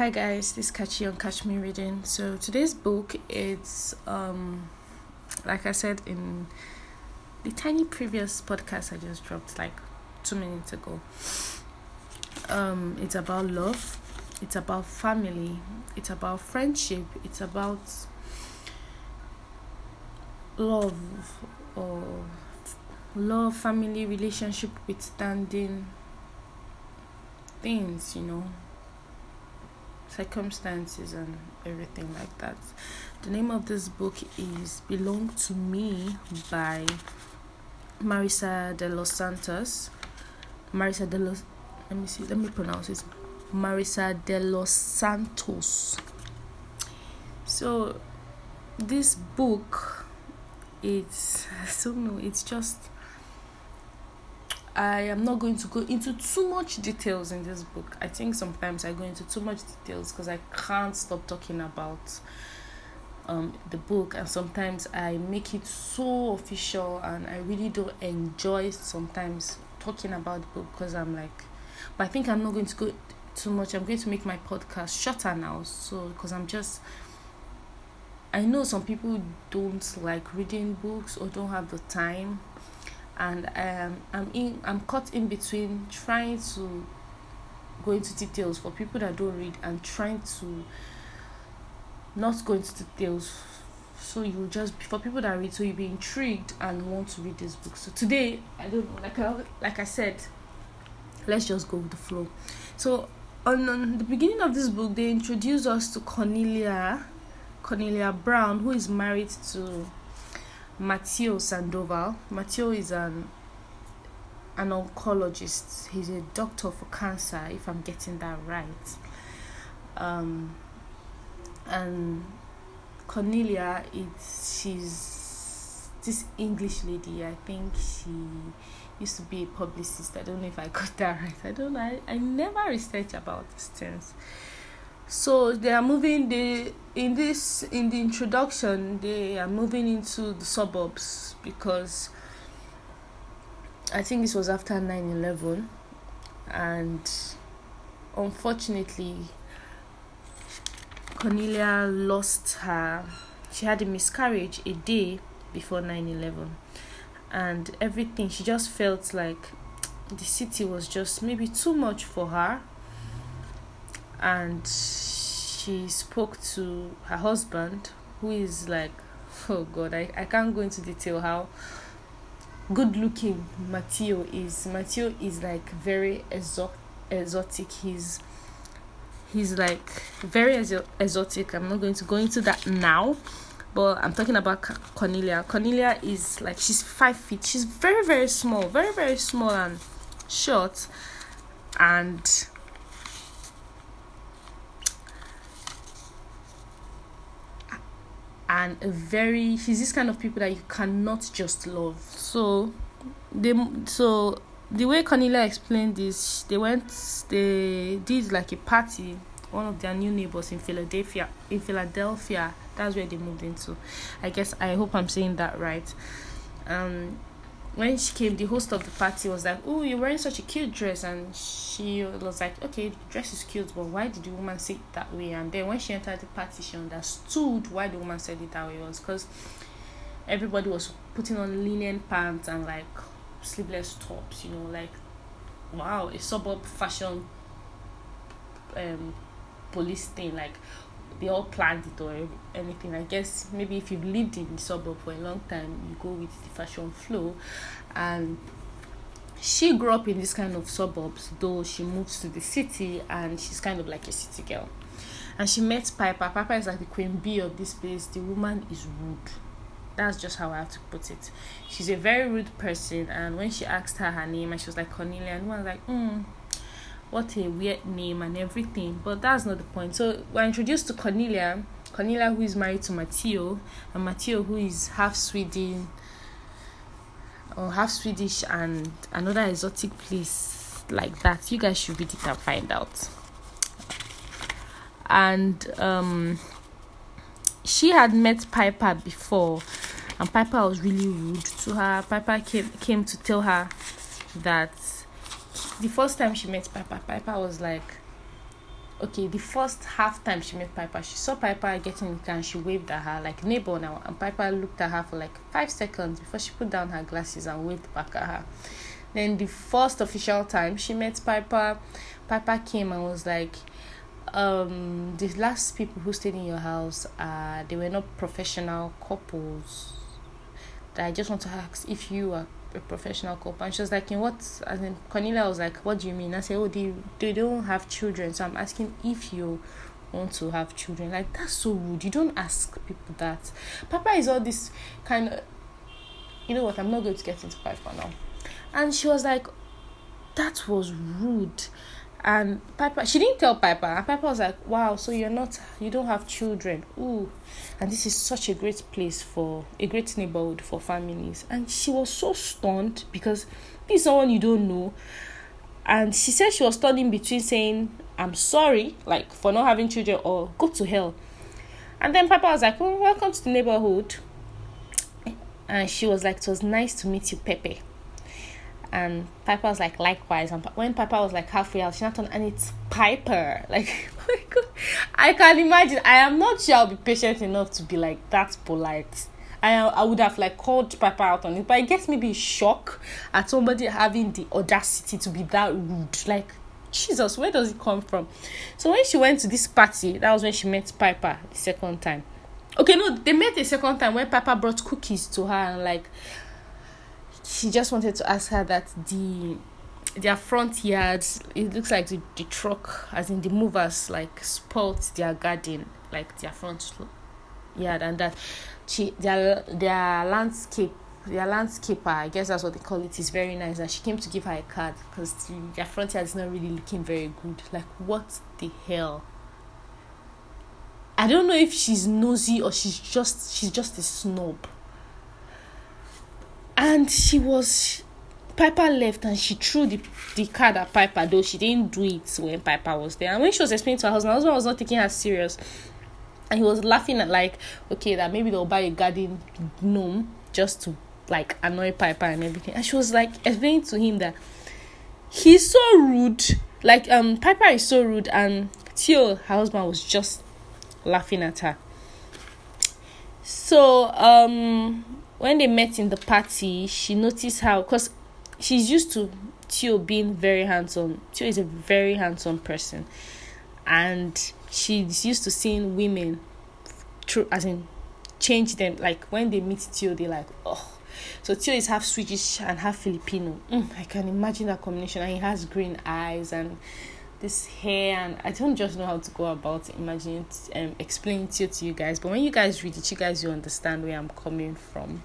Hi guys, this is Kachi on Catch Me Reading. So today's book it's um like I said in the tiny previous podcast I just dropped like two minutes ago. Um it's about love, it's about family, it's about friendship, it's about love or love, family, relationship withstanding things, you know, circumstances and everything like that. The name of this book is Belong to Me by Marisa de los Santos. Marisa de los let me see, let me pronounce it. Marisa de los Santos. So this book it's I don't know, it's just I am not going to go into too much details in this book. I think sometimes I go into too much details because I can't stop talking about um, the book, and sometimes I make it so official, and I really don't enjoy sometimes talking about the book because I'm like, but I think I'm not going to go too much. I'm going to make my podcast shorter now, so because I'm just. I know some people don't like reading books or don't have the time and um, I'm in I'm caught in between trying to go into details for people that don't read and trying to not go into details. So you just for people that read so you'll be intrigued and want to read this book. So today i don't know like I, like i said let's just go with the flow. So on, on the beginning of this book they introduce us to cornelia cornelia brown who is married to Matteo Sandoval. Matteo is an an oncologist. He's a doctor for cancer, if I'm getting that right. Um, and Cornelia, it's she's this English lady. I think she used to be a publicist. I don't know if I got that right. I don't. I, I never research about these things so they are moving the in this in the introduction they are moving into the suburbs because i think this was after 9-11 and unfortunately cornelia lost her she had a miscarriage a day before 9-11 and everything she just felt like the city was just maybe too much for her and she spoke to her husband who is like oh god i, I can't go into detail how good looking Matteo is. Matteo is like very exo- exotic. He's he's like very exo- exotic. I'm not going to go into that now but i'm talking about cornelia. Cornelia is like she's five feet. She's very very small very very small and short. And and a very she's this kind of people that you cannot just love. So they so the way Cornelia explained this they went they did like a party one of their new neighbors in Philadelphia in Philadelphia that's where they moved into. I guess I hope I'm saying that right. Um when she came, the host of the party was like, "Oh, you're wearing such a cute dress," and she was like, "Okay, the dress is cute, but why did the woman say it that way?" And then when she entered the party, she understood why the woman said it that way. It was because everybody was putting on linen pants and like sleeveless tops, you know, like wow, a suburb fashion um police thing, like they all planned it or anything. I guess maybe if you've lived in the suburb for a long time, you go with the fashion flow. And she grew up in this kind of suburbs, though she moves to the city and she's kind of like a city girl. And she met Piper. Piper is like the queen bee of this place. The woman is rude. That's just how I have to put it. She's a very rude person, and when she asked her her name, and she was like Cornelia, and one was like, hmm what a weird name and everything. But that's not the point. So we're introduced to Cornelia. Cornelia, who is married to Matteo, and Matteo, who is half Swedish, or half Swedish and another exotic place like that. You guys should read it and find out. And um, she had met Piper before, and Piper was really rude to her. Piper came came to tell her that the first time she met Piper, Piper was like, okay, the first half time she met Piper, she saw Piper getting in the car and she waved at her like neighbor now. And Piper looked at her for like five seconds before she put down her glasses and waved back at her. Then the first official time she met Piper, Piper came and was like, um, the last people who stayed in your house, uh, they were not professional couples. I just want to ask if you are a professional couple. And she was like, in what? As in, Cornelia was like, what do you mean? I said, oh, they, they don't have children. So I'm asking if you want to have children. Like, that's so rude. You don't ask people that. Papa is all this kind of, you know what? I'm not going to get into Piper now. And she was like, that was rude. And Piper, she didn't tell Piper. And Piper was like, wow, so you're not, you don't have children. Ooh. And this is such a great place for, a great neighborhood for families. And she was so stunned because this is someone you don't know. And she said she was stunned between saying, I'm sorry, like for not having children, or go to hell. And then papa was like, oh, welcome to the neighborhood. And she was like, it was nice to meet you, Pepe. And Piper was like, likewise. And when Piper was like halfway out, she on, and it's Piper. Like, I can imagine. I am not sure I'll be patient enough to be like that polite. I I would have like called Piper out on it, but I guess maybe shock at somebody having the audacity to be that rude. Like, Jesus, where does it come from? So when she went to this party, that was when she met Piper the second time. Okay, no, they met the second time when Piper brought cookies to her and like she just wanted to ask her that the their front yards it looks like the, the truck as in the movers like spoilt their garden like their front yard and that. She their their landscape their landscaper i guess that's what they call it is very nice and she came to give her a card because the, their front yard is not really looking very good. Like what the hell? I don't know if she's nosy or she's just she's just a snob. And she was Piper left and she threw the, the card at Piper, though she didn't do it when Piper was there. And when she was explaining to her husband, her husband was not taking her serious. And he was laughing at like, okay, that maybe they'll buy a garden gnome just to like annoy Piper and everything. And she was like explaining to him that he's so rude. Like um Piper is so rude and Theo, her husband, was just laughing at her. So um when they met in the party, she noticed how because she's used to Theo being very handsome. Theo is a very handsome person, and she's used to seeing women through as in change them. Like when they meet Theo, they like oh. So Theo is half Swedish and half Filipino. Mm, I can imagine that combination, and he has green eyes and this hair and I don't just know how to go about imagining um explaining it to you guys but when you guys read it you guys will understand where I'm coming from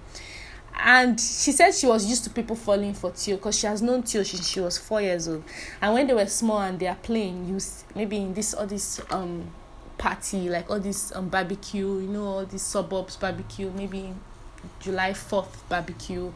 and she said she was used to people falling for Theo because she has known Theo since she was four years old. And when they were small and they are playing you maybe in this all this um party like all this um barbecue you know all these suburbs barbecue maybe July 4th barbecue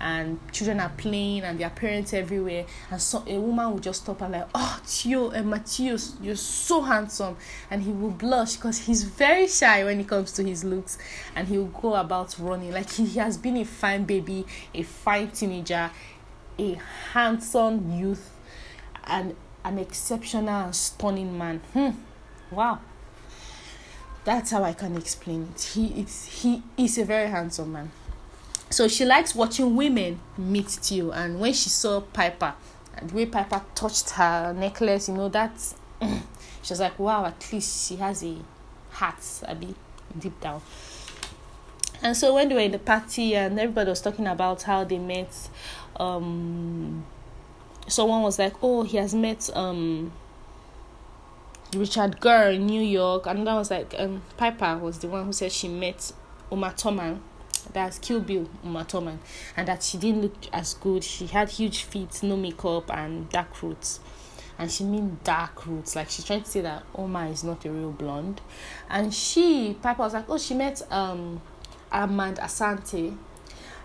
and children are playing and their parents everywhere and so a woman would just stop and like oh Theo and Matthias you're so handsome. And he will blush because he's very shy when it comes to his looks and he will go about running. Like he, he has been a fine baby a fine teenager a handsome youth and an exceptional and stunning man. Hmm. wow that's how I can explain it. He is he is a very handsome man. So she likes watching women meet Theo, and when she saw Piper, the way Piper touched her necklace, you know that she was like, wow, at least she has a heart, a bit deep down. And so when they were in the party and everybody was talking about how they met, um, someone was like, oh, he has met um Richard Gere in New York. And that was like um Piper was the one who said she met Uma Thurman. That's Kill Bill Uma Thurman. And that she didn't look as good. She had huge feet, no makeup and dark roots. And she mean dark roots. Like she's trying to say that Uma is not a real blonde. And she, Piper was like, Oh, she met um Armand Assante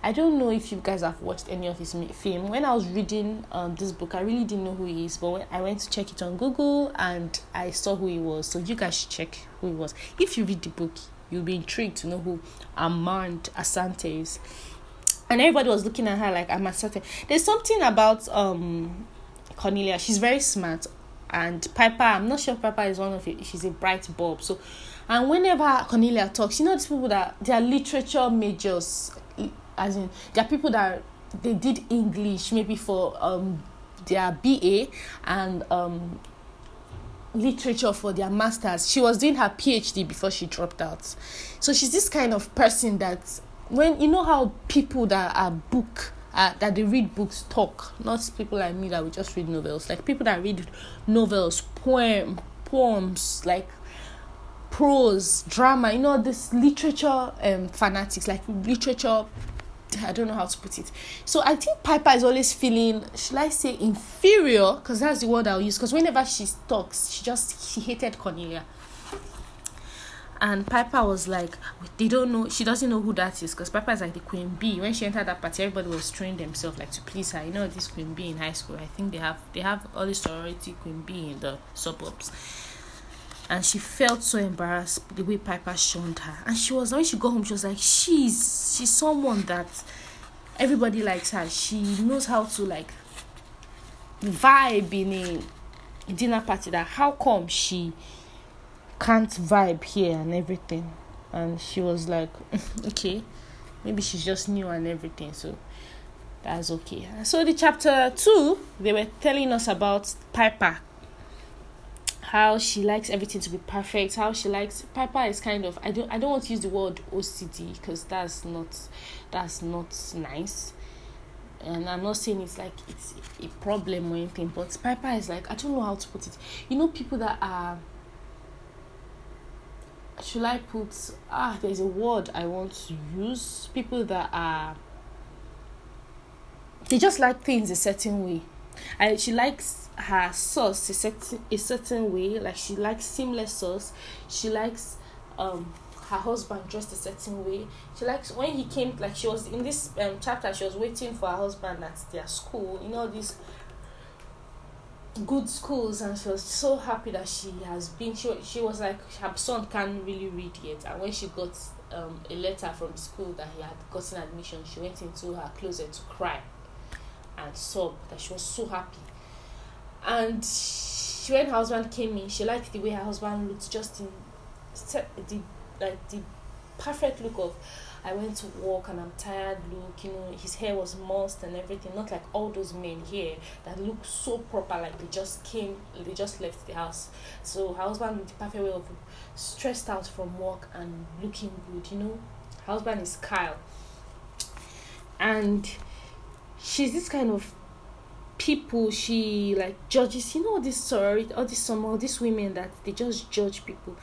I don't know if you guys have watched any of his film. When I was reading um, this book, I really didn't know who he is, but when I went to check it on Google and I saw who he was. So you guys should check who he was. If you read the book, you'll be intrigued to know who Armand Assante is. And everybody was looking at her like Armand Assante. There's something about um Cornelia. She's very smart. and Piper, I'm not sure Piper is one of it. She's a bright bulb. So, and whenever Cornelia talks, you know these people that they are literature majors, as in there are people that they did English maybe for um their BA and um literature for their masters. She was doing her PhD before she dropped out. So she's this kind of person that when you know how people that are book uh, that they read books talk, not people like me that we just read novels. Like people that read novels, poem, poems, like prose, drama. You know this literature um fanatics, like literature I don't know how to put it. So I think Piper is always feeling, should I say, inferior? Because that's the word I'll use. Because whenever she talks, she just she hated Cornelia. And Piper was like, they don't know, she doesn't know who that is. Because Piper is like the queen bee. When she entered that party, everybody was trained themselves like to please her. You know, this queen bee in high school. I think they have they have all the sorority queen bee in the suburbs and she felt so embarrassed the way Piper shunned her. And she was when she got home, she was like, she's she's someone that everybody likes her. She knows how to like vibe in a, dinner party. That how come she can't vibe here and everything? And she was like, okay, maybe she's just new and everything. So that's okay. So the chapter two, they were telling us about Piper how she likes everything to be perfect how she likes piper is kind of i don't i don't want to use the word ocd because that's not that's not nice. And i'm not saying it's like it's a problem or anything but piper is like i don't know how to put it. You know people that are should i put ah there's a word i want to use. People that are they just like things a certain way I she likes her sauce a certain a certain way, like she likes seamless sauce. She likes um her husband dressed a certain way. She likes when he came like she was in this um chapter she was waiting for her husband at their school, you know, these good schools. And she was so happy that she has been she, she was like her son can't really read yet. And when she got um, a letter from school that he had gotten admission she went into her closet to cry and sob that she was so happy. And she, when her husband came in, she liked the way her husband looked, just in the like the perfect look of I went to work and I'm tired look, you know, his hair was mussed and everything, not like all those men here that look so proper, like they just came, they just left the house. So her husband the perfect way of stressed out from work and looking good, you know. Her husband is Kyle. And she's this kind of people she like judges you know all this sorority all this some all these women that they just judge people.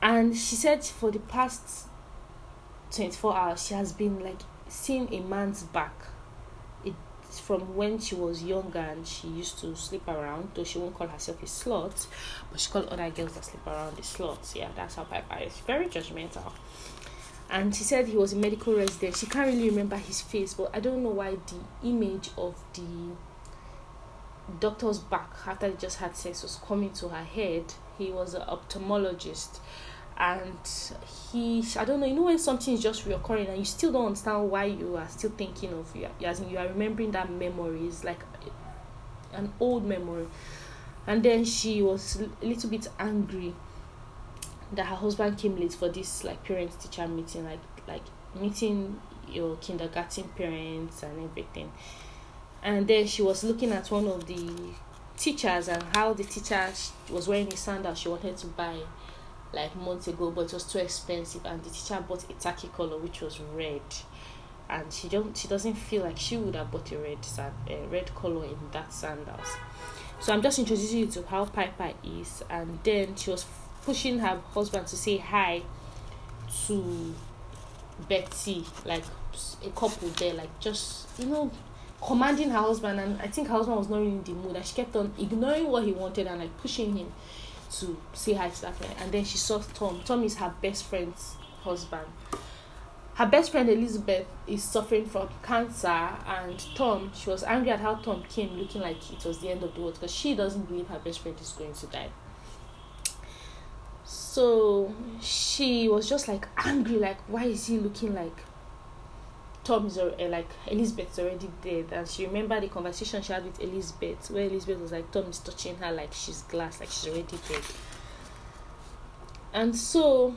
And she said for the past 24 hours she has been like seeing a man's back. It's from when she was younger and she used to sleep around though she won't call herself a slut but she called other girls that sleep around the sluts yeah that's how piper is very judgmental and she said he was a medical resident. She can't really remember his face, but I don't know why the image of the doctor's back after they just had sex was coming to her head. He was an ophthalmologist, and he I don't know. You know when something is just reoccurring and you still don't understand why you are still thinking of you, as in you are remembering that memory. Like an old memory, and then she was a little bit angry that her husband came late for this like parent teacher meeting like like meeting your kindergarten parents and everything. And then she was looking at one of the teachers and how the teacher was wearing a sandal she wanted to buy like months ago but it was too expensive. And the teacher bought a tacky color which was red. And she don't she doesn't feel like she would have bought a red sand a red color in that sandals. So i'm just introducing you to how piper is. And then she was pushing her husband to say hi to Betty, like a couple there, like just you know, commanding her husband. And I think her husband was not really in the mood, and she kept on ignoring what he wanted and like pushing him to say hi to that friend. And then she saw Tom. Tom is her best friend's husband. Her best friend Elizabeth is suffering from cancer, and Tom, she was angry at how Tom came looking like it was the end of the world because she doesn't believe her best friend is going to die so she was just like angry like why is he looking like Tom is already, like Elizabeth's already dead, and she remembered the conversation she had with Elizabeth, where Elizabeth was like, Tom is touching her like she's glass, like she's already dead. And so,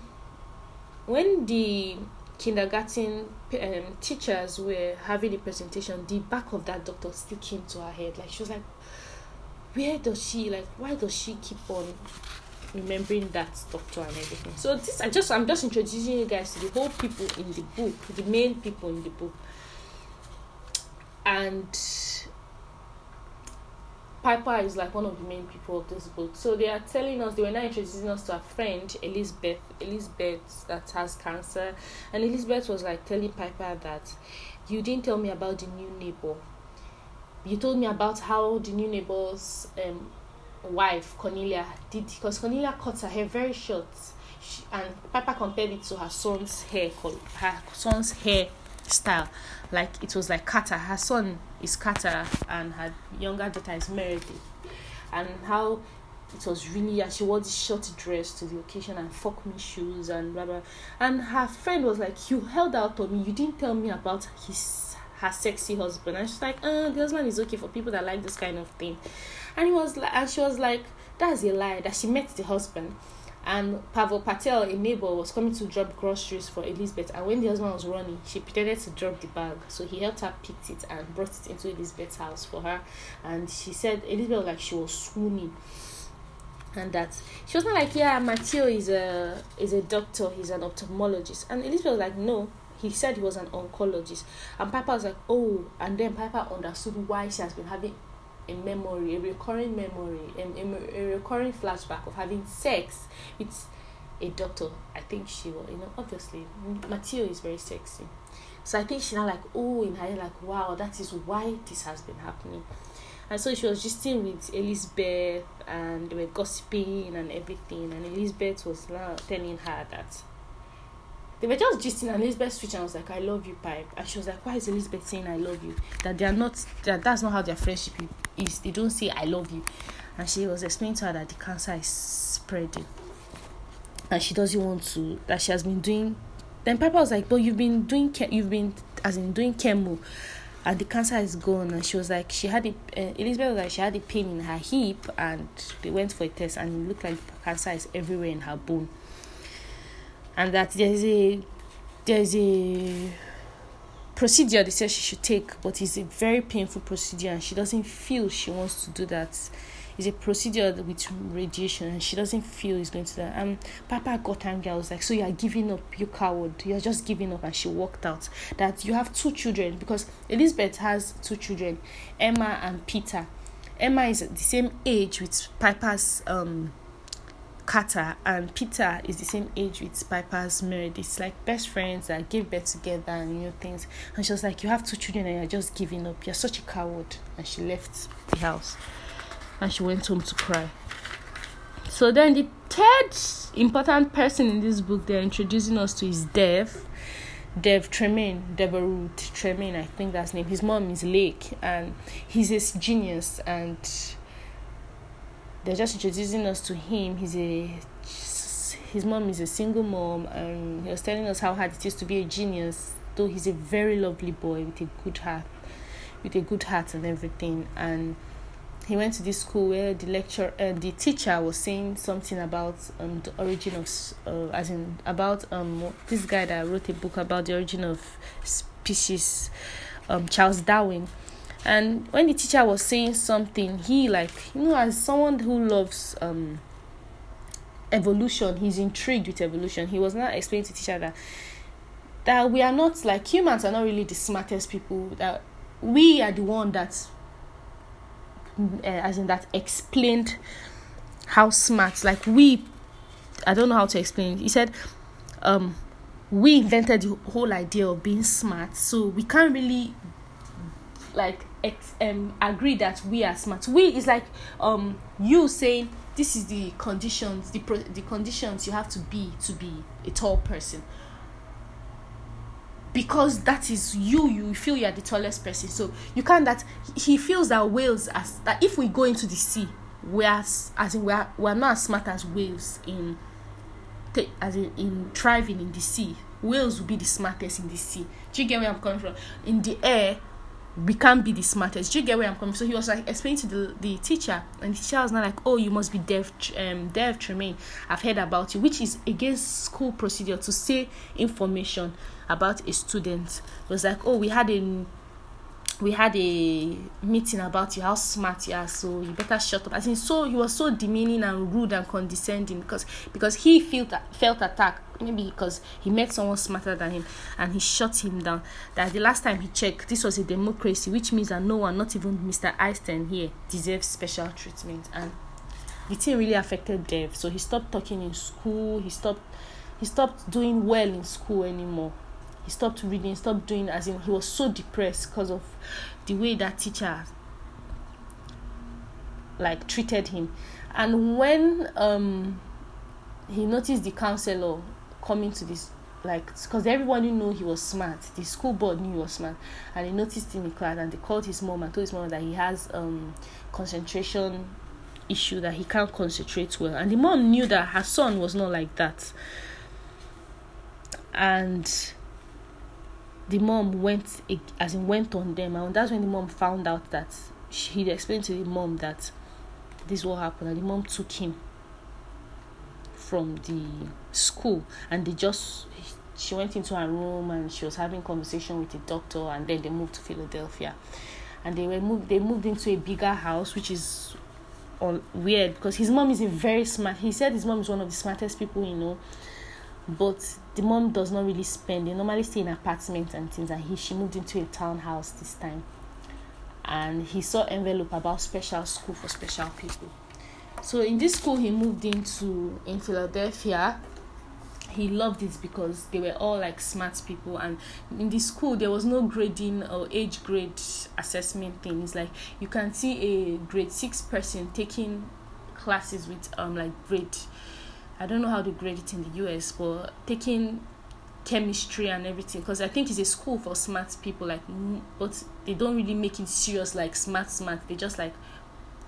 when the kindergarten um, teachers were having the presentation, the back of that doctor still came to her head. Like she was like, where does she like? Why does she keep on remembering that doctor and everything? So this, I just, I'm just introducing you guys to the whole people in the book, the main people in the book, and Piper is like one of the main people of this book. So they are telling us, they were now introducing us to a friend, Elizabeth, Elizabeth that has cancer. And Elizabeth was like telling Piper that you didn't tell me about the new neighbor. You told me about how the new neighbor's um, wife, Cornelia, did, because Cornelia cuts her hair very short. She, and Papa compared it to her son's hair, her son's hair style like it was like Carter. Her son is Carter, and her younger daughter is Meredith, and how it was really and she wore this short dress to the occasion and fuck me shoes and blah blah. And her friend was like, "You held out on me. You didn't tell me about his her sexy husband." And she's like, "Uh, the husband is okay for people that like this kind of thing." And he was like, and she was like, "That's a lie." That she met the husband and Pavel Patel, a neighbor, was coming to drop groceries for Elizabeth. And when the husband was running, she pretended to drop the bag. So he helped her pick it and brought it into Elizabeth's house for her. And she said Elizabeth like she was swooning. And that she was not like, yeah, Matteo is a is a doctor, he's an ophthalmologist. And Elizabeth was like, no, he said he was an oncologist. And Piper was like, oh, and then Piper understood why she has been having a memory, a recurring memory, a, a, a recurring flashback of having sex with a doctor. I think she will, you know, obviously, Matteo is very sexy. So I think she now like, oh, in her like, wow, that is why this has been happening. And so she was just sitting with Elizabeth and they were gossiping and everything. And Elizabeth was now telling her that they were just gisting and Elizabeth switched and I was like, I love you, Pipe. And she was like, Why is Elizabeth saying I love you? That they are not that that's not how their friendship is. They don't say I love you. And she was explaining to her that the cancer is spreading. And she doesn't want to that she has been doing then Piper was like, But you've been doing you've been as in doing chemo and the cancer is gone and she was like she had a uh, Elizabeth was like she had a pain in her hip and they went for a test and it looked like cancer is everywhere in her bone and that there's a there's a procedure they said she should take, but it's a very painful procedure, and she doesn't feel she wants to do that. It's a procedure with radiation, and she doesn't feel it's going to that. And Papa got angry. I was like, "So you are giving up, you coward! You're just giving up." And she walked out. That you have two children because Elizabeth has two children, Emma and Peter. Emma is the same age with Piper's um Carter and Peter is the same age with Piper's Meredith. It's like best friends that gave birth together and you know things. And she was like, You have two children and you're just giving up. You're such a coward. And she left the house and she went home to cry. So then the third important person in this book they're introducing us to is Dev. Dev Tremaine, Deverut Tremaine, I think that's his name. His mom is Lake and he's a genius and they're just introducing us to him. He's a his mom is a single mom, and he was telling us how hard it is to be a genius. Though he's a very lovely boy with a good heart, with a good heart and everything. And he went to this school where the lecturer, uh, the teacher was saying something about um the origin of, uh, as in about um this guy that wrote a book about the origin of species, um Charles Darwin and when the teacher was saying something he like you know as someone who loves um evolution he's intrigued with evolution he was not explaining to teacher that that we are not like humans are not really the smartest people that we are the one that uh, as in that explained how smart like we i don't know how to explain it. he said um we invented the whole idea of being smart so we can't really like ex- um agree that we are smart. We is like um you saying this is the conditions the pro- the conditions you have to be to be a tall person. Because that is you you feel you are the tallest person. So you can't that he feels that whales as that if we go into the sea we are as in we are, we are not as smart as whales in as in, in thriving in the sea. Whales will be the smartest in the sea. Do you get where i'm coming from? In the air we can't be the smartest. Do you get where I'm coming? So he was like explaining to the, the teacher, and the teacher was not like, "Oh, you must be deaf, um, deaf Tremaine. I've heard about you," which is against school procedure to say information about a student. It was like, "Oh, we had a we had a meeting about you, how smart you are, so you better shut up. i in, so he was so demeaning and rude and condescending because because he felt felt attacked. Maybe because he met someone smarter than him and he shut him down. That the last time he checked, this was a democracy, which means that no one, not even Mr. Einstein here, deserves special treatment. And the thing really affected Dev. So he stopped talking in school. He stopped he stopped doing well in school anymore he stopped reading, stopped doing as in he was so depressed because of the way that teacher like treated him. And when um he noticed the counselor coming to this like because everybody knew he was smart. The school board knew he was smart. And he noticed him in class and they called his mom and told his mom that he has um concentration issue that he can't concentrate well. And the mom knew that her son was not like that. And the mom went as in went on them and that's when the mom found out that he explained to the mom that this what happened and the mom took him from the school and they just she went into her room and she was having conversation with the doctor and then they moved to Philadelphia. And they were moved they moved into a bigger house which is all weird because his mom is a very smart he said his mom is one of the smartest people you know but the mom does not really spend. They normally stay in apartments and things, and he she moved into a townhouse this time. And he saw envelope about special school for special people. So in this school he moved into in Philadelphia, he loved it because they were all like smart people and in the school there was no grading or age grade assessment things. like you can see a grade six person taking classes with um like grade I don't know how to grade it in the US, but taking chemistry and everything because I think it's a school for smart people like but they don't really make it serious like smart smart. They just like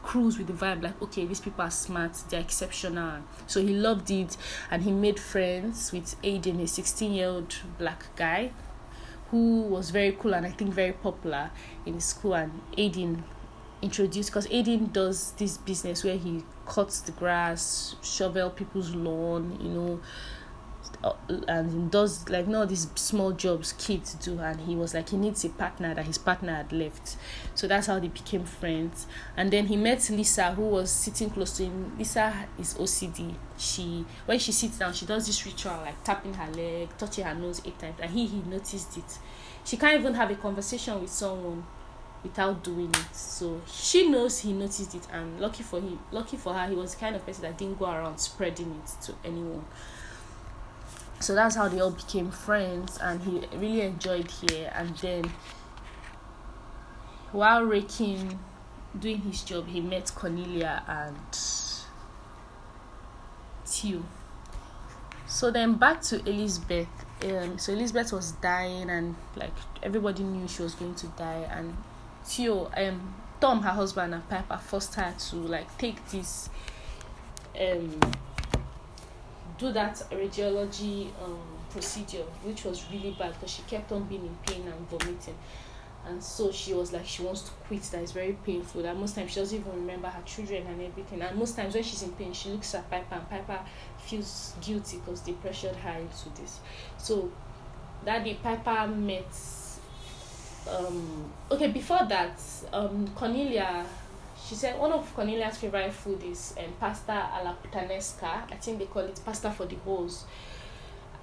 cruise with the vibe like okay these people are smart they're exceptional. So he loved it and he made friends with Aiden a 16 year old black guy who was very cool and I think very popular in school and Aiden introduced because Aiden does this business where he cuts the grass, shovel people's lawn, you know, uh, and does like no these small jobs kids do and he was like he needs a partner that his partner had left. So that's how they became friends. And then he met lisa who was sitting close to him. Lisa is ocd she when she sits down she does this ritual like tapping her leg touching her nose eight times and he he noticed it. She can't even have a conversation with someone without doing it. So she knows he noticed it, and lucky for him, lucky for her, he was the kind of person that didn't go around spreading it to anyone. So that's how they all became friends, and he really enjoyed here. And then, while raking, doing his job, he met Cornelia and Theo. So then back to Elizabeth. Um, so Elizabeth was dying, and like everybody knew she was going to die, and Theo, um, Tom, her husband, and Piper forced her to like take this, um, do that radiology um procedure, which was really bad because she kept on being in pain and vomiting. And so she was like, she wants to quit. That is very painful. That most times she doesn't even remember her children and everything. And most times when she's in pain, she looks at Piper and Piper feels guilty because they pressured her into this. So that day, Piper met um okay before that um cornelia she said one of cornelia's favorite food is um, pasta alla puttanesca i think they call it pasta for the holes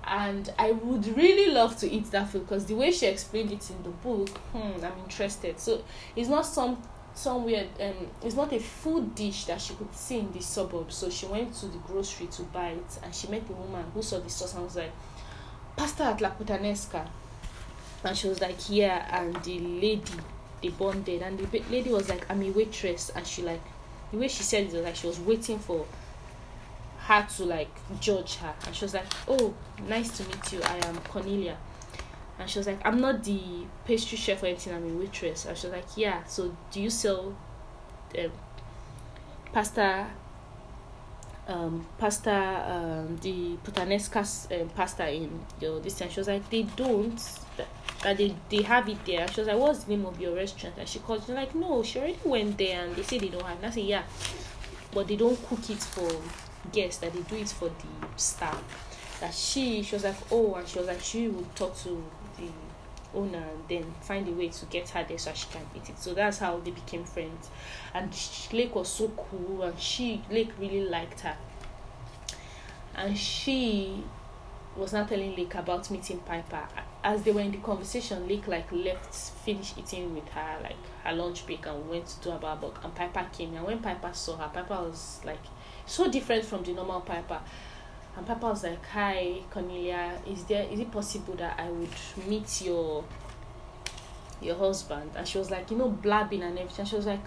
and i would really love to eat that food because the way she explained it in the book hmm, i'm interested. So it's not some somewhere um it's not a food dish that she could see in the suburbs so she went to the grocery to buy it and she met the woman who saw the sauce and was like pasta alla puttanesca and she was like yeah and the lady they bonded and the lady was like i'm a waitress. And she like the way she said it was like she was waiting for her to like judge her. And she was like oh nice to meet you. I am cornelia. And she was like i'm not the pastry chef or anything. I'm a waitress. And she was like yeah so do you sell um, pasta um, pastor, um, the Puttanesca um, pastor in your time. She was like, they don't. That, they, they have it there. She was like, what's the name of your restaurant? And she called. She's like, no, she already went there, and they say they don't have. And I said, yeah, but they don't cook it for guests. That they do it for the staff. That she, she was like, oh, and she was like, she would talk to the owner and then find a way to get her there so she can eat it. So that's how they became friends. And Lake was so cool, and she Lake really liked her. And she was not telling Lake about meeting Piper. As they were in the conversation, Lake like left, finished eating with her like her lunch break and went to do a barbecue. And Piper came. And when Piper saw her, Piper was like so different from the normal Piper. And Papa was like, Hi Cornelia, is there is it possible that I would meet your your husband? And she was like, you know, blabbing and everything. She was like,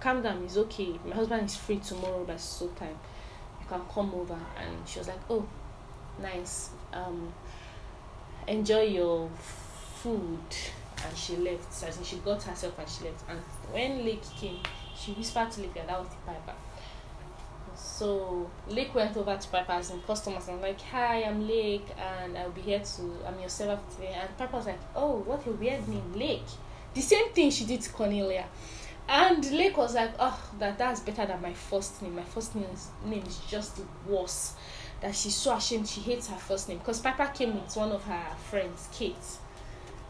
Calm down, it's okay. My husband is free tomorrow by so time. You can come over and she was like, Oh, nice. Um enjoy your food and she left. So she got herself and she left. And when Lake came, she whispered to Lake that that was the piper. So Lake went over to Piper's and customers and like, Hi, I'm Lake and I'll be here to I'm your server today. And Piper was like, Oh, what a weird name, Lake. The same thing she did to Cornelia. And Lake was like, Oh, that that's better than my first name. My first name is, name is just worse. That she's so ashamed she hates her first name. Because Piper came with one of her friends, Kate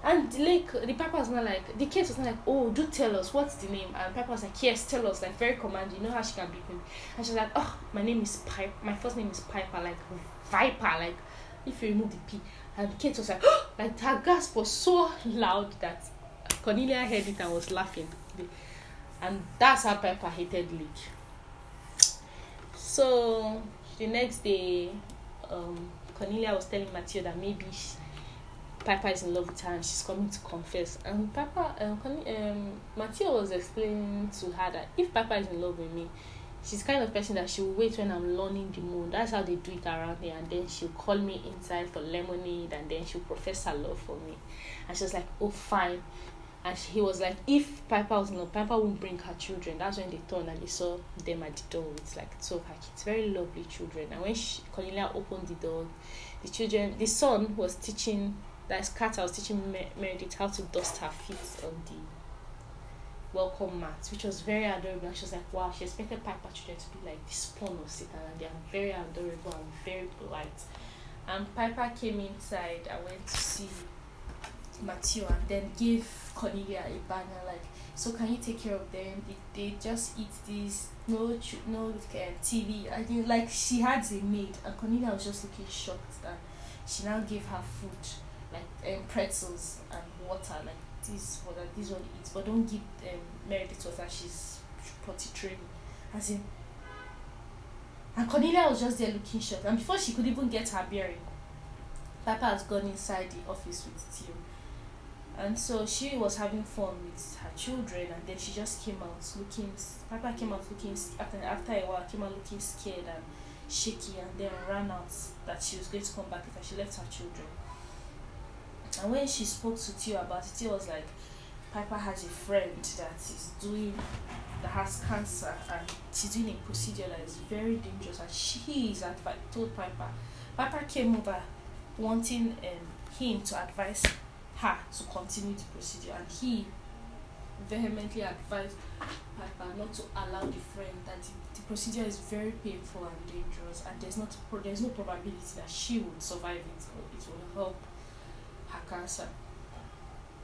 and like the Papa was not like the kid was not like, oh, do tell us what's the name. And Papa was like, yes, tell us, like very commanding. You know how she can be. And she's like, oh, my name is Pipe. My first name is Piper, like Viper, like if you remove the P. And the kid was like, oh, like her gasp was so loud that Cornelia heard it and was laughing. And that's how Piper hated Leech. So the next day, um, Cornelia was telling Matthew that maybe Piper is in love with her and she's coming to confess. And Papa, um, um, was explaining to her that if Papa is in love with me, she's kind of person that she will wait when I'm learning the moon. That's how they do it around here. And then she'll call me inside for lemonade and then she'll profess her love for me. And she was like, oh, fine. And he was like, if Piper was love, Piper won't bring her children. That's when they turned and they saw them at the door with like two of her kids. Very lovely children. And when she, Cornelia opened the door, the children, the son was teaching that's Kat, I was teaching Meredith how to dust her feet on the welcome mat, which was very adorable. And she was like, wow, she expected Piper children to be like the spawn of Satan, and they are very adorable and very polite. And Piper came inside and went to see Matthew and then gave Cornelia a banner like, so can you take care of them? They, they just eat this, no no TV. I think like she had a maid, and Cornelia was just looking shocked that she now gave her food like um, pretzels and water like this for that this one eats but don't give um, Meredith water she's potty training as in and Cornelia was just there looking shocked and before she could even get her bearing Papa has gone inside the office with Theo and so she was having fun with her children and then she just came out looking Papa came out looking after after a while came out looking scared and shaky and then ran out that she was going to come back if she left her children and when she spoke to Tio about it, Tio was like, Piper has a friend that is doing that has cancer and she's doing a procedure that is very dangerous and she is advi- told Piper. Piper came over wanting um, him to advise her to continue the procedure and he vehemently advised Piper not to allow the friend that the, the procedure is very painful and dangerous and there's not there's no probability that she would survive it or it will help her cancer.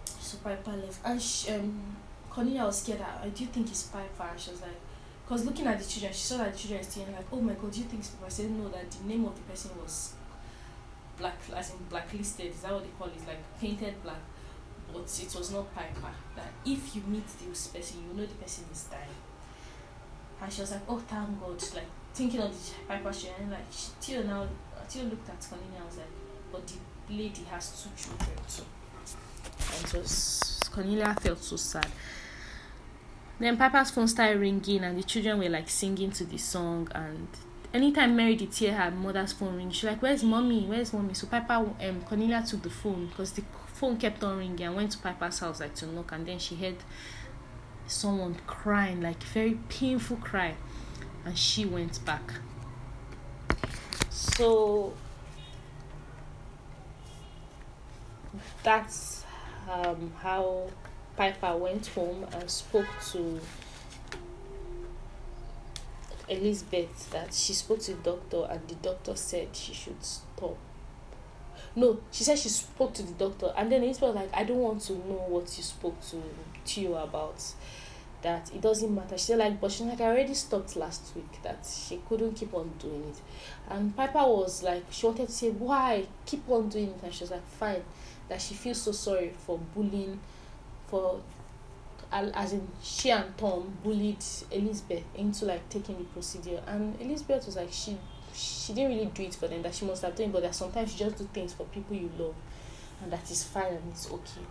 So Piper left. And she, um, Cornelia was scared. I do you think it's Piper? She was like, because looking at the children, she saw that the children still like, oh my god, do you think it's Piper? I said, no, that the name of the person was black, as in blacklisted. Is that what they call it? Like painted black. But it was not Piper. That if you meet this person, you know the person is dying. And she was like, oh, thank God. Like thinking of the Piper she and like, she, Tio now, Tio looked at Cornelia and was like, but the lady has two children too. And so Cornelia felt so sad. Then Piper's phone started ringing, and the children were like singing to the song. And anytime Mary did hear her mother's phone ring, she's like, "Where's mommy? Where's mommy?" So Piper, um, Cornelia took the phone because the phone kept on ringing and went to Piper's house like to knock, and then she heard someone crying, like very painful cry, and she went back. so that's um, how Piper went home and spoke to Elizabeth that she spoke to the doctor and the doctor said she should stop. No, she said she spoke to the doctor and then Elizabeth was like, I don't want to know what you spoke to Theo about. That it doesn't matter. She said like, but she's like, I already stopped last week. That she couldn't keep on doing it, and Piper was like, she wanted to say why keep on doing it, and she was like, fine. That she feels so sorry for bullying, for as in she and Tom bullied Elizabeth into like taking the procedure, and Elizabeth was like she she didn't really do it for them that she must have done, but that sometimes you just do things for people you love, and that is fine and it's okay.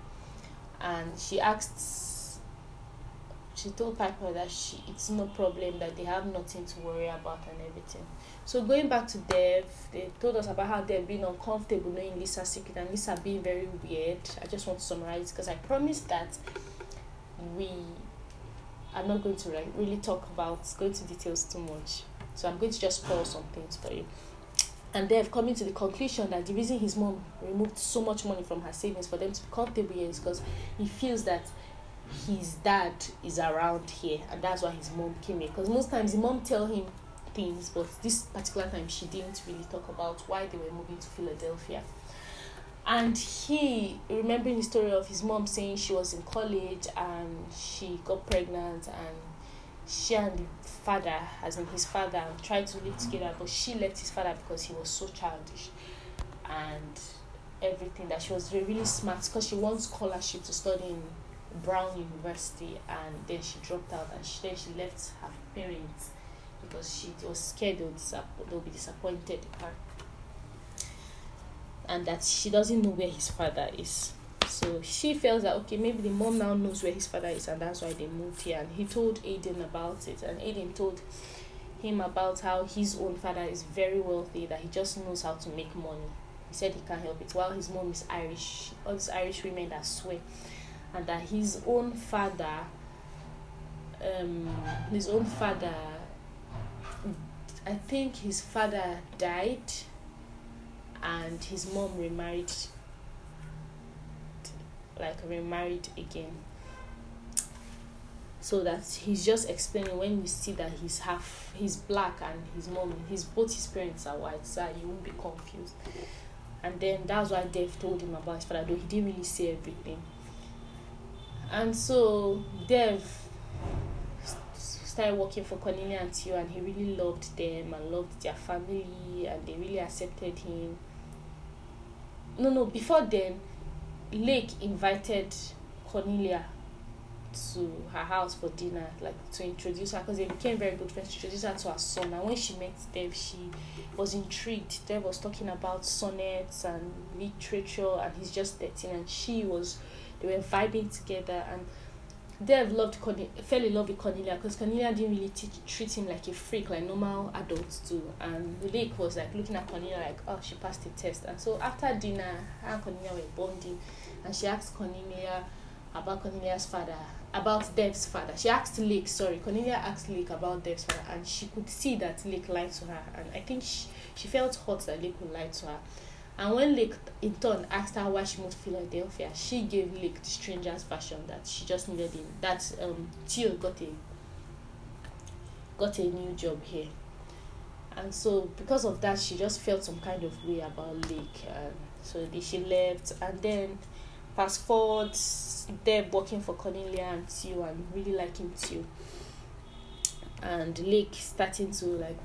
And she asked, she told Piper that she it's no problem that they have nothing to worry about and everything. So going back to Dev, they told us about how they've been uncomfortable knowing Lisa's secret and Lisa being very weird. I just want to summarize because I promised that we are not going to really talk about go into details too much. So I'm going to just spoil some things for you. And they've come to the conclusion that the reason his mom removed so much money from her savings for them to be comfortable is because he feels that his dad is around here and that's why his mom came here. Because most times the mom tell him things, but this particular time she didn't really talk about why they were moving to Philadelphia and he remembering the story of his mom saying she was in college and she got pregnant and she and the father as in his father tried to live together but she left his father because he was so childish. And everything that she was really smart because she won scholarship to study in brown university and then she dropped out and she, then she left her parents because she was scared they would, they would be disappointed in her and that she doesn't know where his father is. So she feels that okay, maybe the mom now knows where his father is, and that's why they moved here. And he told Aiden about it, and Aiden told him about how his own father is very wealthy, that he just knows how to make money. He said he can't help it. While his mom is Irish, all these Irish women that swear, and that his own father, um, his own father, I think his father died and his mom remarried like remarried again. So that he's just explaining when you see that he's half he's black and his mom his both his parents are white so you won't be confused. And then that's why Dev told him about his father though he didn't really say everything. And so Dev started working for Cornelia and Theo and he really loved them and loved their family and they really accepted him no no before then lake invited cornelia to her house for dinner like to introduce her because they became very good friends introduce her to her son. And when she met dev she was intrigued. Dev was talking about sonnets and literature and he's just 13 and she was they were vibing together and Dev loved Cornelia, fell in love with Cornelia because Cornelia didn't really teach, treat him like a freak like normal adults do. And Lake was like looking at Cornelia like, oh, she passed the test. And so after dinner, her and Cornelia were bonding, and she asked Cornelia about Cornelia's father, about Dev's father. She asked Lake, sorry, Cornelia asked Lake about Dev's father, and she could see that Lake lied to her. And I think she, she felt hot that Lake would lie to her. And when Lake in turn asked her why she moved to Philadelphia, she gave Lake the stranger's version that she just needed him. That um Theo got a got a new job here. And so because of that she just felt some kind of way about Lake and so she left and then fast forward Dev working for Cornelia and Theo and really liking Theo. And Lake starting to like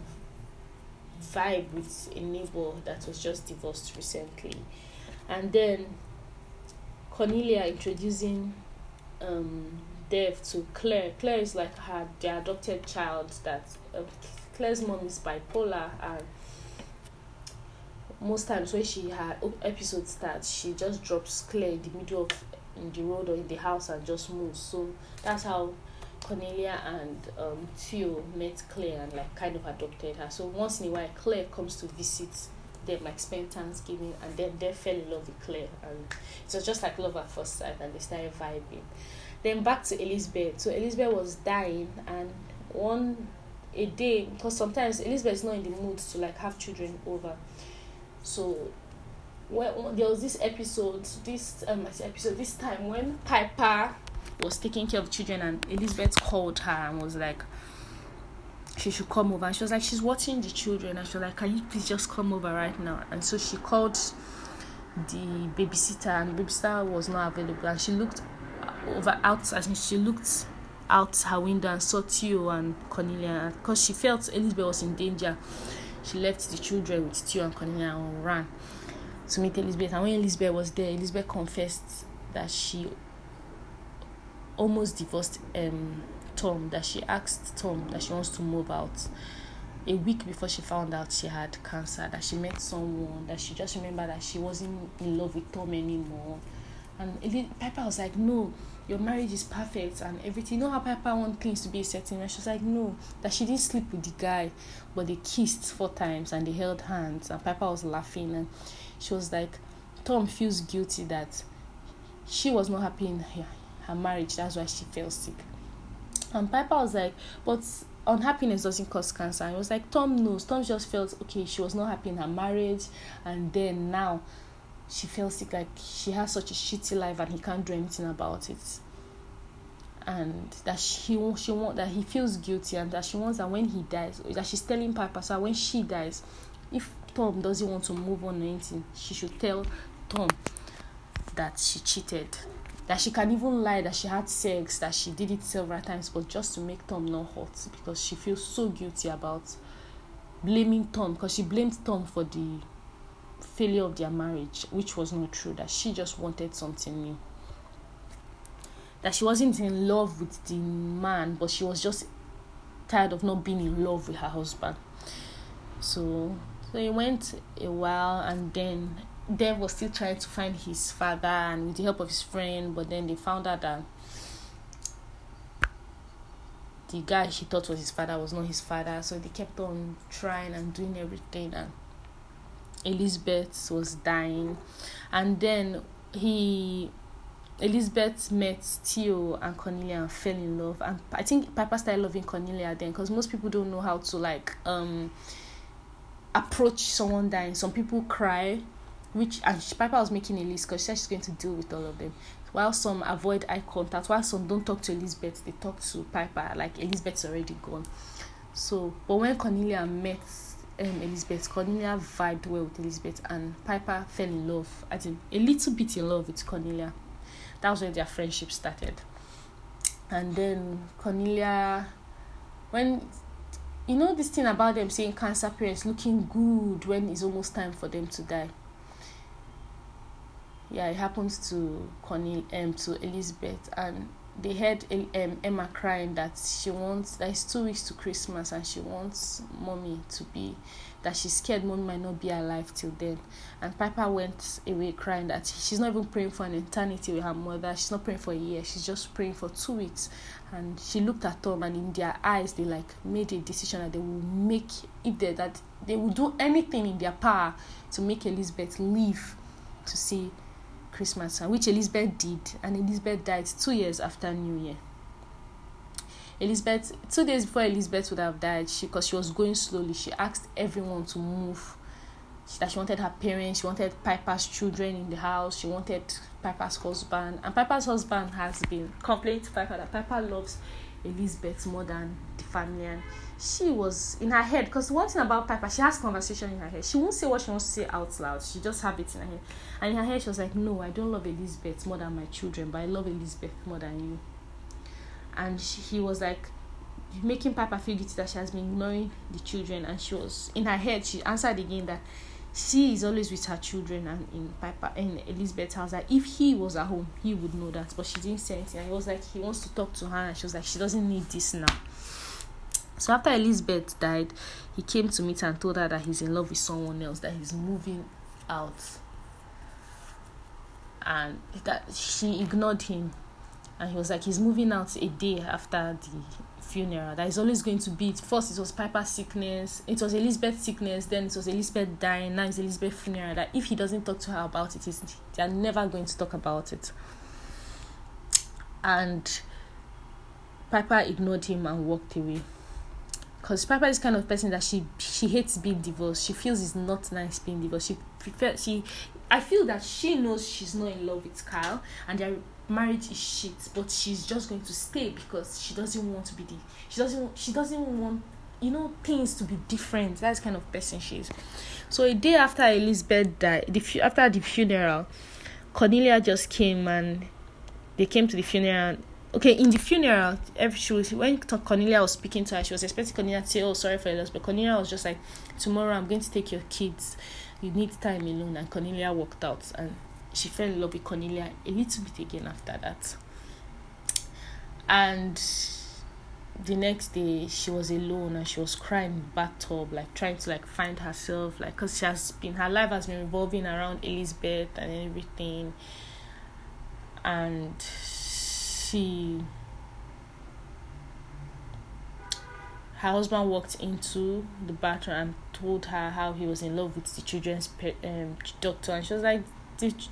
vibe with a neighbor that was just divorced recently. And then Cornelia introducing um, Dev to Claire. Claire is like her the adopted child that uh, Claire's mom is bipolar and most times when she her episode starts she just drops Claire in the middle of in the road or in the house and just moves. So that's how Cornelia and um, Theo met Claire and like kind of adopted her. So once in a while, Claire comes to visit them, like spend Thanksgiving, and then they fell in love with Claire, and it was just like love at first sight, and they started vibing. Then back to Elizabeth. So Elizabeth was dying, and one a day because sometimes Elizabeth is not in the mood to like have children over. So when there was this episode, this um episode, this time when Piper was taking care of children and Elizabeth called her and was like she should come over and she was like she's watching the children and she was like can you please just come over right now and so she called the babysitter and the babysitter was not available and she looked over out as she looked out her window and saw Theo and Cornelia because she felt Elizabeth was in danger. She left the children with Theo and Cornelia and ran to meet Elizabeth. And when Elizabeth was there, Elizabeth confessed that she almost divorced um, Tom, that she asked Tom that she wants to move out a week before she found out she had cancer, that she met someone, that she just remembered that she wasn't in love with Tom anymore. And Piper was like, No, your marriage is perfect and everything. You know how Piper wants things to be a certain way? She was like, No, that she didn't sleep with the guy, but they kissed four times and they held hands. And Piper was laughing and she was like, Tom feels guilty that she was not happy in her, her marriage. That's why she fell sick. And Piper was like, But unhappiness doesn't cause cancer. And it was like Tom knows. Tom just felt okay, she was not happy in her marriage, and then now she feels sick, like she has such a shitty life and he can't do anything about it. And that she she want that he feels guilty and that she wants that when he dies, that she's telling Piper so when she dies, if Tom doesn't want to move on or anything, she should tell Tom that she cheated that she can even lie that she had sex, that she did it several times, but just to make Tom not hurt because she feels so guilty about blaming Tom because she blamed Tom for the failure of their marriage, which was not true, that she just wanted something new. That she wasn't in love with the man, but she was just tired of not being in love with her husband. So so it went a while and then Dev was still trying to find his father and with the help of his friend, but then they found out that the guy she thought was his father was not his father. So they kept on trying and doing everything, and Elizabeth was dying. And then he Elizabeth met Theo and Cornelia and fell in love. And I think Piper started loving Cornelia then because most people don't know how to like um approach someone dying. Some people cry which and Piper was making a list because she said she's going to deal with all of them. While some avoid eye contact, while some don't talk to Elizabeth, they talk to Piper like Elizabeth's already gone. So, but when Cornelia met um, Elizabeth, Cornelia vibed well with Elizabeth, and Piper fell in love. I think a little bit in love with Cornelia. That was when their friendship started. And then Cornelia, when you know this thing about them saying cancer parents looking good when it's almost time for them to die yeah, it happens to Connie um to Elizabeth and they heard um, Emma crying that she wants that it's two weeks to Christmas and she wants mommy to be that she's scared mommy might not be alive till then. And Piper went away crying that she's not even praying for an eternity with her mother. She's not praying for a year. She's just praying for two weeks. And she looked at Tom and in their eyes they like made a decision that they will make if they that they will do anything in their power to make Elizabeth leave to see Christmas, which Elizabeth did, and Elizabeth died two years after New Year. Elizabeth, two days before Elizabeth would have died, she because she was going slowly, she asked everyone to move. She, that she wanted her parents, she wanted Piper's children in the house, she wanted Piper's husband, and Piper's husband has been complaining to Piper that Piper loves Elizabeth more than the family, and she was in her head because one thing about Piper, she has conversation in her head. She won't say what she wants to say out loud. She just have it in her head. And in her head, she was like, "No, I don't love Elizabeth more than my children, but I love Elizabeth more than you." And she, he was like, making Piper feel guilty that she has been ignoring the children. And she was in her head. She answered again that she is always with her children and in Piper in Elizabeth's house. That if he was at home, he would know that. But she didn't say anything. And he was like, he wants to talk to her, and she was like, she doesn't need this now. So after Elizabeth died, he came to meet her and told her that he's in love with someone else, that he's moving out. And that she ignored him. And he was like, he's moving out a day after the funeral. That is always going to be first it was Piper's sickness, it was Elizabeth's sickness, then it was Elizabeth dying, now it's Elizabeth's funeral. That if he doesn't talk to her about it, they're never going to talk about it. And Piper ignored him and walked away because Piper is kind of person that she she hates being divorced. She feels it's not nice being divorced. She prefer she I feel that she knows she's not in love with Kyle and their marriage is shit, but she's just going to stay because she doesn't want to be the she doesn't she doesn't want you know things to be different. That's kind of person she is. So a day after Elizabeth died, the after the funeral, Cornelia just came and they came to the funeral okay, in the funeral, every she was when Cornelia was speaking to her, she was expecting Cornelia to say, "Oh, sorry for this," but Cornelia was just like, "Tomorrow, I'm going to take your kids. You need time alone." And Cornelia walked out, and she fell in love with Cornelia a little bit again after that. And the next day, she was alone and she was crying bathtub, like trying to like find herself, like because she has been her life has been revolving around Elizabeth and everything, and she her husband walked into the bathroom and told her how he was in love with the children's um, doctor. And she was like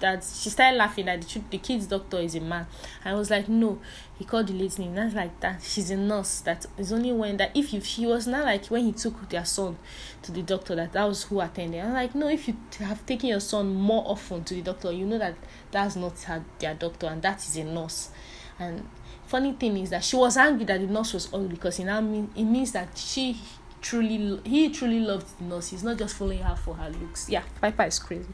that she started laughing that the, the kid's doctor is a man. I was like no. He called the lady's name that's like that she's a nurse. That is only when that if you he was not like when he took their son to the doctor that that was who attended. I'm like no if you have taken your son more often to the doctor you know that that's not her, their doctor and that is a nurse and funny thing is that she was angry that the nurse was ugly because it now mean it means that she truly he truly loved the nurse. He's not just following her for her looks. Yeah, Piper is crazy.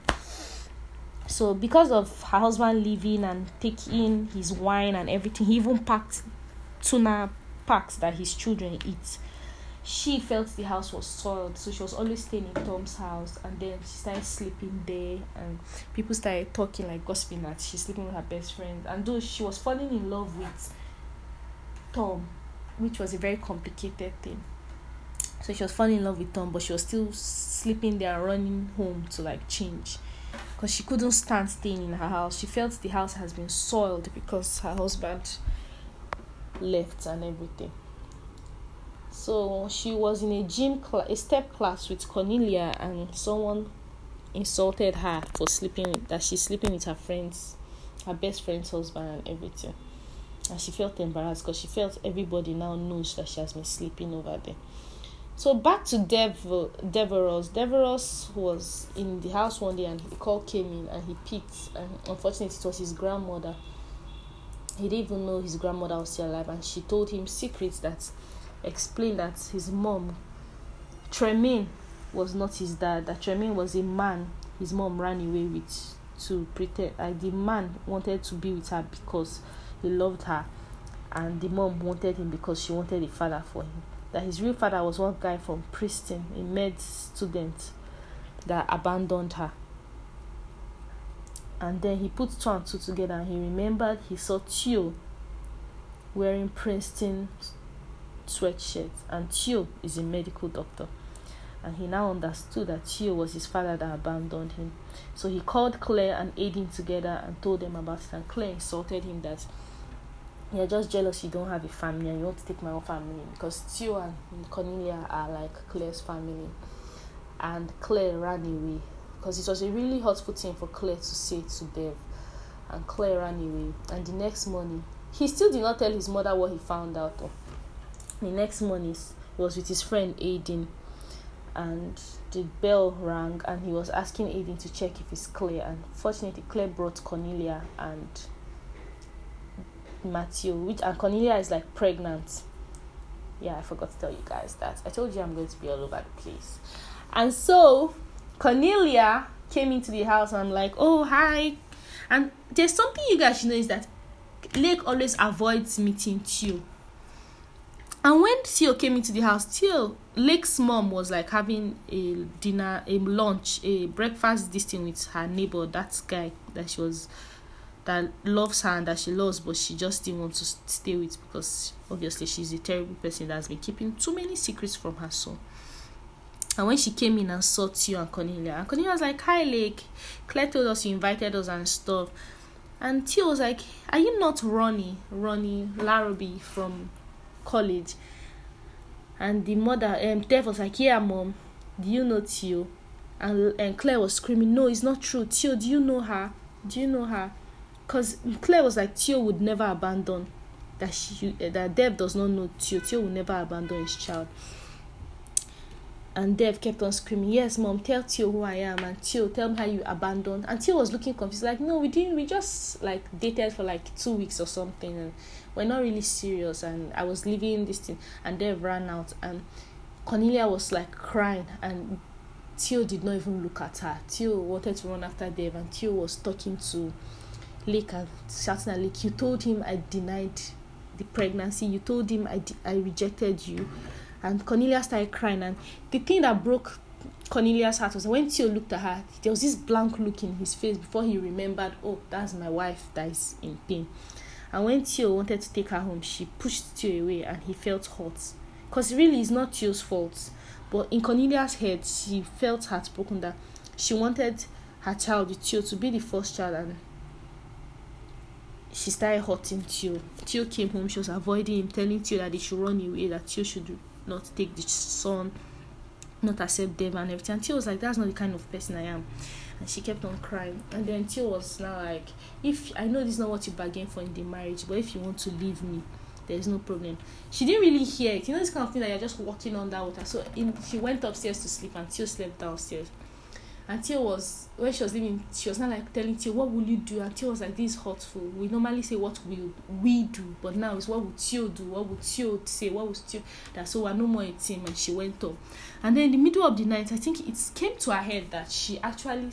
So because of her husband leaving and taking his wine and everything, he even packed tuna packs that his children eat she felt the house was soiled so she was always staying in tom's house and then she started sleeping there and people started talking like gossiping that she's sleeping with her best friend. And though she was falling in love with tom which was a very complicated thing. So she was falling in love with tom but she was still sleeping there running home to like change. Because she couldn't stand staying in her house. She felt the house has been soiled because her husband left and everything so she was in a gym class, a step class with Cornelia, and someone insulted her for sleeping with, that she's sleeping with her friends, her best friend's husband, and everything. And she felt embarrassed because she felt everybody now knows that she has been sleeping over there. So back to Dev Deveros. Deveros was in the house one day and the call came in and he picked and unfortunately it was his grandmother. He didn't even know his grandmother was still alive and she told him secrets that explained that his mom, Tremaine, was not his dad. That Tremaine was a man his mom ran away with to pretend. Like the man wanted to be with her because he loved her, and the mom wanted him because she wanted a father for him. That his real father was one guy from Princeton, a med student that abandoned her. And then he put two and two together and he remembered he saw Theo wearing Princeton sweatshirt, and Theo is a medical doctor. And he now understood that Theo was his father that abandoned him. So he called Claire and Aiden together and told them about it. And Claire insulted him that you're just jealous you don't have a family and you want to take my own family because Theo and Cornelia are like Claire's family. And Claire ran away because it was a really hurtful thing for Claire to say to Dev. And Claire ran away. And the next morning, he still did not tell his mother what he found out. The next morning, he was with his friend Aiden, and the bell rang, and he was asking Aiden to check if it's Claire. And fortunately, Claire brought Cornelia and Matthew, which and Cornelia is like pregnant. Yeah, I forgot to tell you guys that. I told you I'm going to be all over the place. And so Cornelia came into the house and I'm like, oh hi. And there's something you guys should know is that Lake always avoids meeting Theo and when Theo came into the house, Theo, Lake's mom was like having a dinner, a lunch, a breakfast this thing with her neighbor, that guy that she was that loves her and that she loves, but she just didn't want to stay with because obviously she's a terrible person that's been keeping too many secrets from her son. And when she came in and saw Theo and Cornelia, and Cornelia was like, Hi, Lake. Claire told us you invited us and stuff. And Theo was like, Are you not Ronnie, Ronnie Larrabee from college. And the mother um Dev was like yeah mom do you know Theo and and Claire was screaming no it's not true. Theo do you know her? Do you know her? Because Claire was like Theo would never abandon that she that Dev does not know Theo Theo will never abandon his child And Dev kept on screaming, Yes, mom, tell Tio who I am. And Tio, tell me how you abandoned. And Tio was looking confused, like, No, we didn't. We just like dated for like two weeks or something. And we're not really serious. And I was leaving this thing. And Dev ran out. And Cornelia was like crying. And Tio did not even look at her. Tio wanted to run after Dev. And Tio was talking to Lake and shouting at Lake, You told him I denied the pregnancy. You told him I, I rejected you and Cornelia started crying. And the thing that broke Cornelia's heart was when Tio looked at her, there was this blank look in his face before he remembered, oh, that's my wife that is in pain. And when Tio wanted to take her home, she pushed Tio away and he felt hurt. Because really, it's not Tio's fault. But in Cornelia's head, she felt heartbroken that she wanted her child Tio to be the first child and she started hurting Tio. Tio came home, she was avoiding him, telling Tio that he should run away, that Tio should not take the son, not accept them and everything. And Tio was like, That's not the kind of person I am. And she kept on crying. And then Tio was now like, If I know this is not what you bargained for in the marriage, but if you want to leave me, there's no problem. She didn't really hear it. You know this kind of thing that you're just walking on that water. So in, she went upstairs to sleep and Tio slept downstairs. And Tio was when she was leaving, she was not like telling Tio, what will you do? And Tio was like, This is hurtful. We normally say what will we do, but now it's what would Tio do? What would Tio say? What would Tio that so we're no more a team and she went up. And then in the middle of the night, I think it came to her head that she actually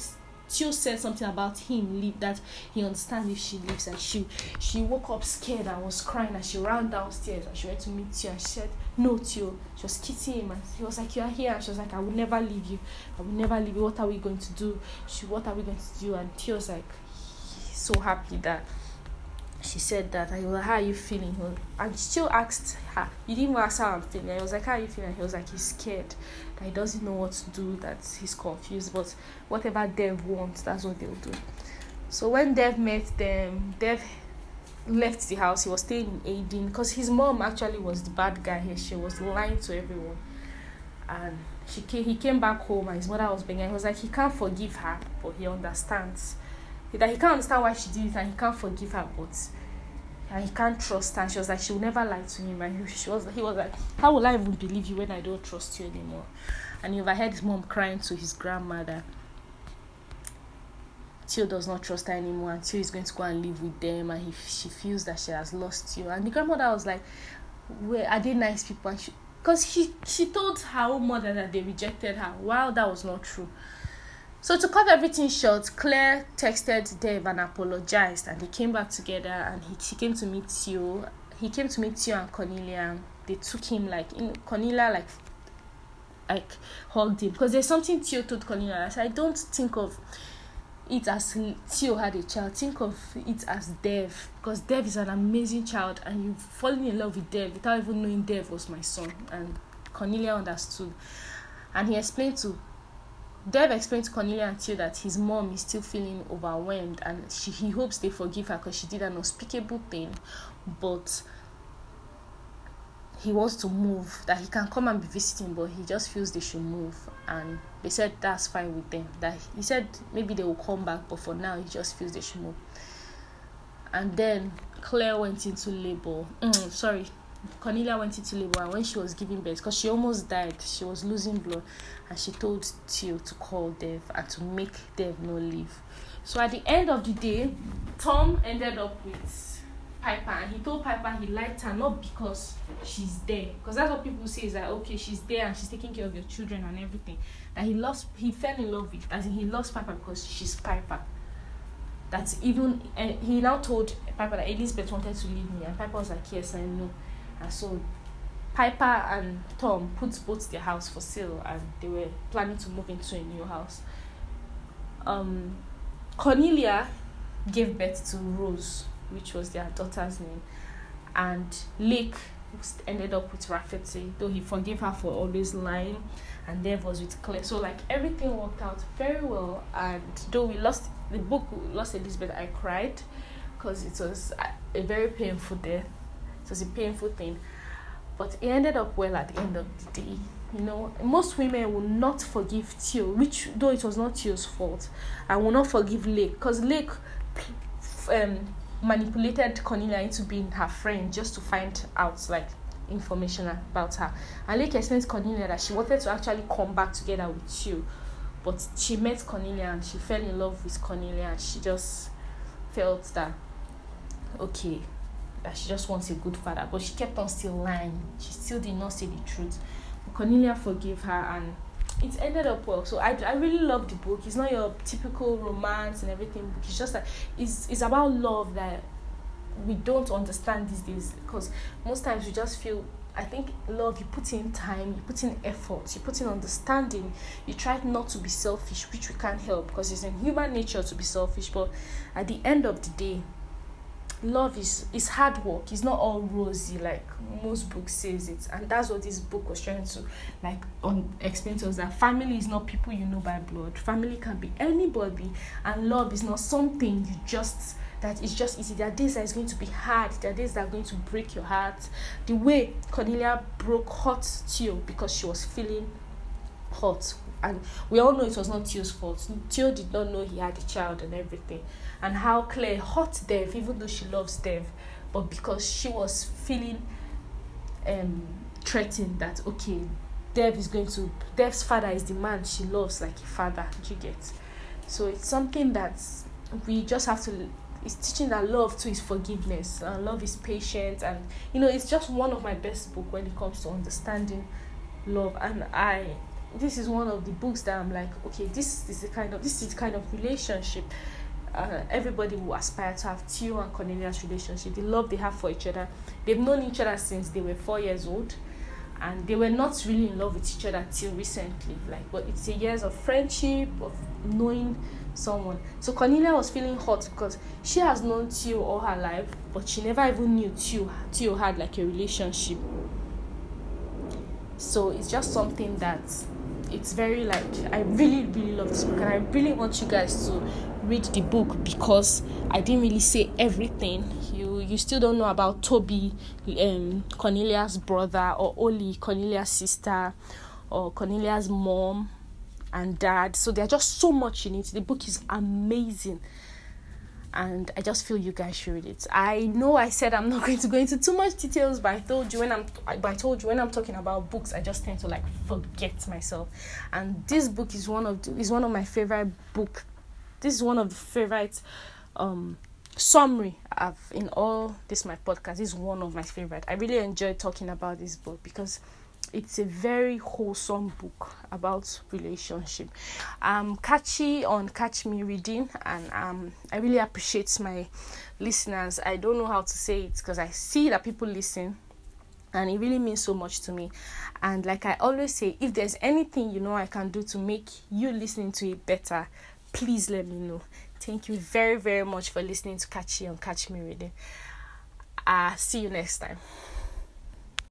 Tio said something about him leave that he understands if she leaves and she she woke up scared and was crying and she ran downstairs and she went to meet Tio and she said no Tio she was kissing him and he was like you are here. And she was like I will never leave you. I will never leave you. What are we going to do? She what are we going to do? And Tio was like so happy that she said that I was like, how are you feeling? And still asked her, you didn't ask how I'm feeling. I was like, how are you feeling? he was like, he's scared, that he doesn't know what to do, that he's confused. But whatever Dev wants, that's what they'll do. So when Dev met them, Dev left the house. He was staying in Aiden because his mom actually was the bad guy here. She was lying to everyone, and she came. He came back home, and his mother was begging. He was like, he can't forgive her, but he understands that he can't understand why she did it and he can't forgive her but and he can't trust her. And she was like she will never lie to him. And he, she was he was like how will I even believe you when I don't trust you anymore? And he overheard his mom crying to his grandmother. Tio does not trust her anymore and Tio is going to go and live with them and he, she feels that she has lost you. And the grandmother was like where are they nice people? And she because she she told her own mother that they rejected her. While that was not true so to cut everything short, Claire texted Dev and apologized, and they came back together. And he, came to meet you. He came to meet you and Cornelia. They took him like in Cornelia like like hugged him because there's something Tio told Cornelia. I don't think of it as Tio had a child. Think of it as Dev because Dev is an amazing child, and you've fallen in love with Dev without even knowing Dev was my son. And Cornelia understood, and he explained to Dev explained to Cornelia and Tio that his mom is still feeling overwhelmed and she, he hopes they forgive her because she did an unspeakable thing, but he wants to move. That he can come and be visiting, but he just feels they should move. And they said that's fine with them. That he said maybe they will come back, but for now he just feels they should move. And then Claire went into labor. Mm, sorry, Cornelia went into labor and when she was giving birth, because she almost died, she was losing blood, and she told Tio to call Dev and to make Dev no leave. So at the end of the day, Tom ended up with Piper and he told Piper he liked her not because she's there, because that's what people say is that okay, she's there and she's taking care of your children and everything. That he lost, he fell in love with, as in he lost Piper because she's Piper. That's even, and he now told Piper that Elizabeth wanted to leave me, and Piper was like, yes, I know. And so Piper and Tom put both their house for sale and they were planning to move into a new house. Um, Cornelia gave birth to Rose, which was their daughter's name, and Lake ended up with Rafferty, though he forgave her for always lying, and Dev was with Claire. So like everything worked out very well, and though we lost the book, lost Elizabeth, I cried because it was a very painful death it was a painful thing. But it ended up well at the end of the day. You know, most women will not forgive Tio, which though it was not Tio's fault, I will not forgive Lake because Lake um, manipulated Cornelia into being her friend just to find out like information about her. And Lake explained to Cornelia that she wanted to actually come back together with Theo, but she met Cornelia and she fell in love with Cornelia and she just felt that okay, that she just wants a good father, but she kept on still lying. She still did not say the truth. Cornelia forgave her and it ended up well. So I, I really love the book. It's not your typical romance and everything. It's just like it's it's about love that we don't understand these days because most times we just feel I think love you put in time, you put in effort, you put in understanding, you try not to be selfish, which we can't help because it's in human nature to be selfish. But at the end of the day, love is is hard work. It's not all rosy like most books says it. And that's what this book was trying to like on explain to us that family is not people you know by blood. Family can be anybody. And love is not something you just that is just easy. There are days that is going to be hard. There are days that are going to break your heart. The way cornelia broke hot Theo because she was feeling hot. And we all know it was not Theo's fault. Theo did not know he had a child and everything, and how Claire hurt Dev, even though she loves Dev, but because she was feeling um threatened that okay, Dev is going to Dev's father is the man she loves like a father. you get? So it's something that we just have to it's teaching that love too is forgiveness and love is patience, and you know it's just one of my best book when it comes to understanding love and i this is one of the books that I'm like, okay, this is the kind of this is the kind of relationship uh, everybody will aspire to have. Theo and Cornelia's relationship, the love they have for each other. They've known each other since they were four years old, and they were not really in love with each other till recently. Like, but it's a years of friendship of knowing someone. So Cornelia was feeling hot because she has known Theo all her life, but she never even knew Theo. Theo had like a relationship. So it's just something that it's very like I really really love this book and I really want you guys to read the book because I didn't really say everything. You you still don't know about Toby, um, Cornelia's brother, or Oli, Cornelia's sister, or Cornelia's mom and dad. So there's just so much in it. The book is amazing and I just feel you guys should read it. I know I said I'm not going to go into too much details, but I told you when I'm I told you when I'm talking about books, I just tend to like forget myself. And this book is one of the, is one of my favorite book. This is one of the favorite um summary of in all this my podcast. This is one of my favorite. I really enjoy talking about this book because it's a very wholesome book about relationship i'm catchy on catch me reading and um i really appreciate my listeners i don't know how to say it because i see that people listen and it really means so much to me and like i always say if there's anything you know i can do to make you listening to it better please let me know. Thank you very very much for listening to catchy on catch me reading. Uh see you next time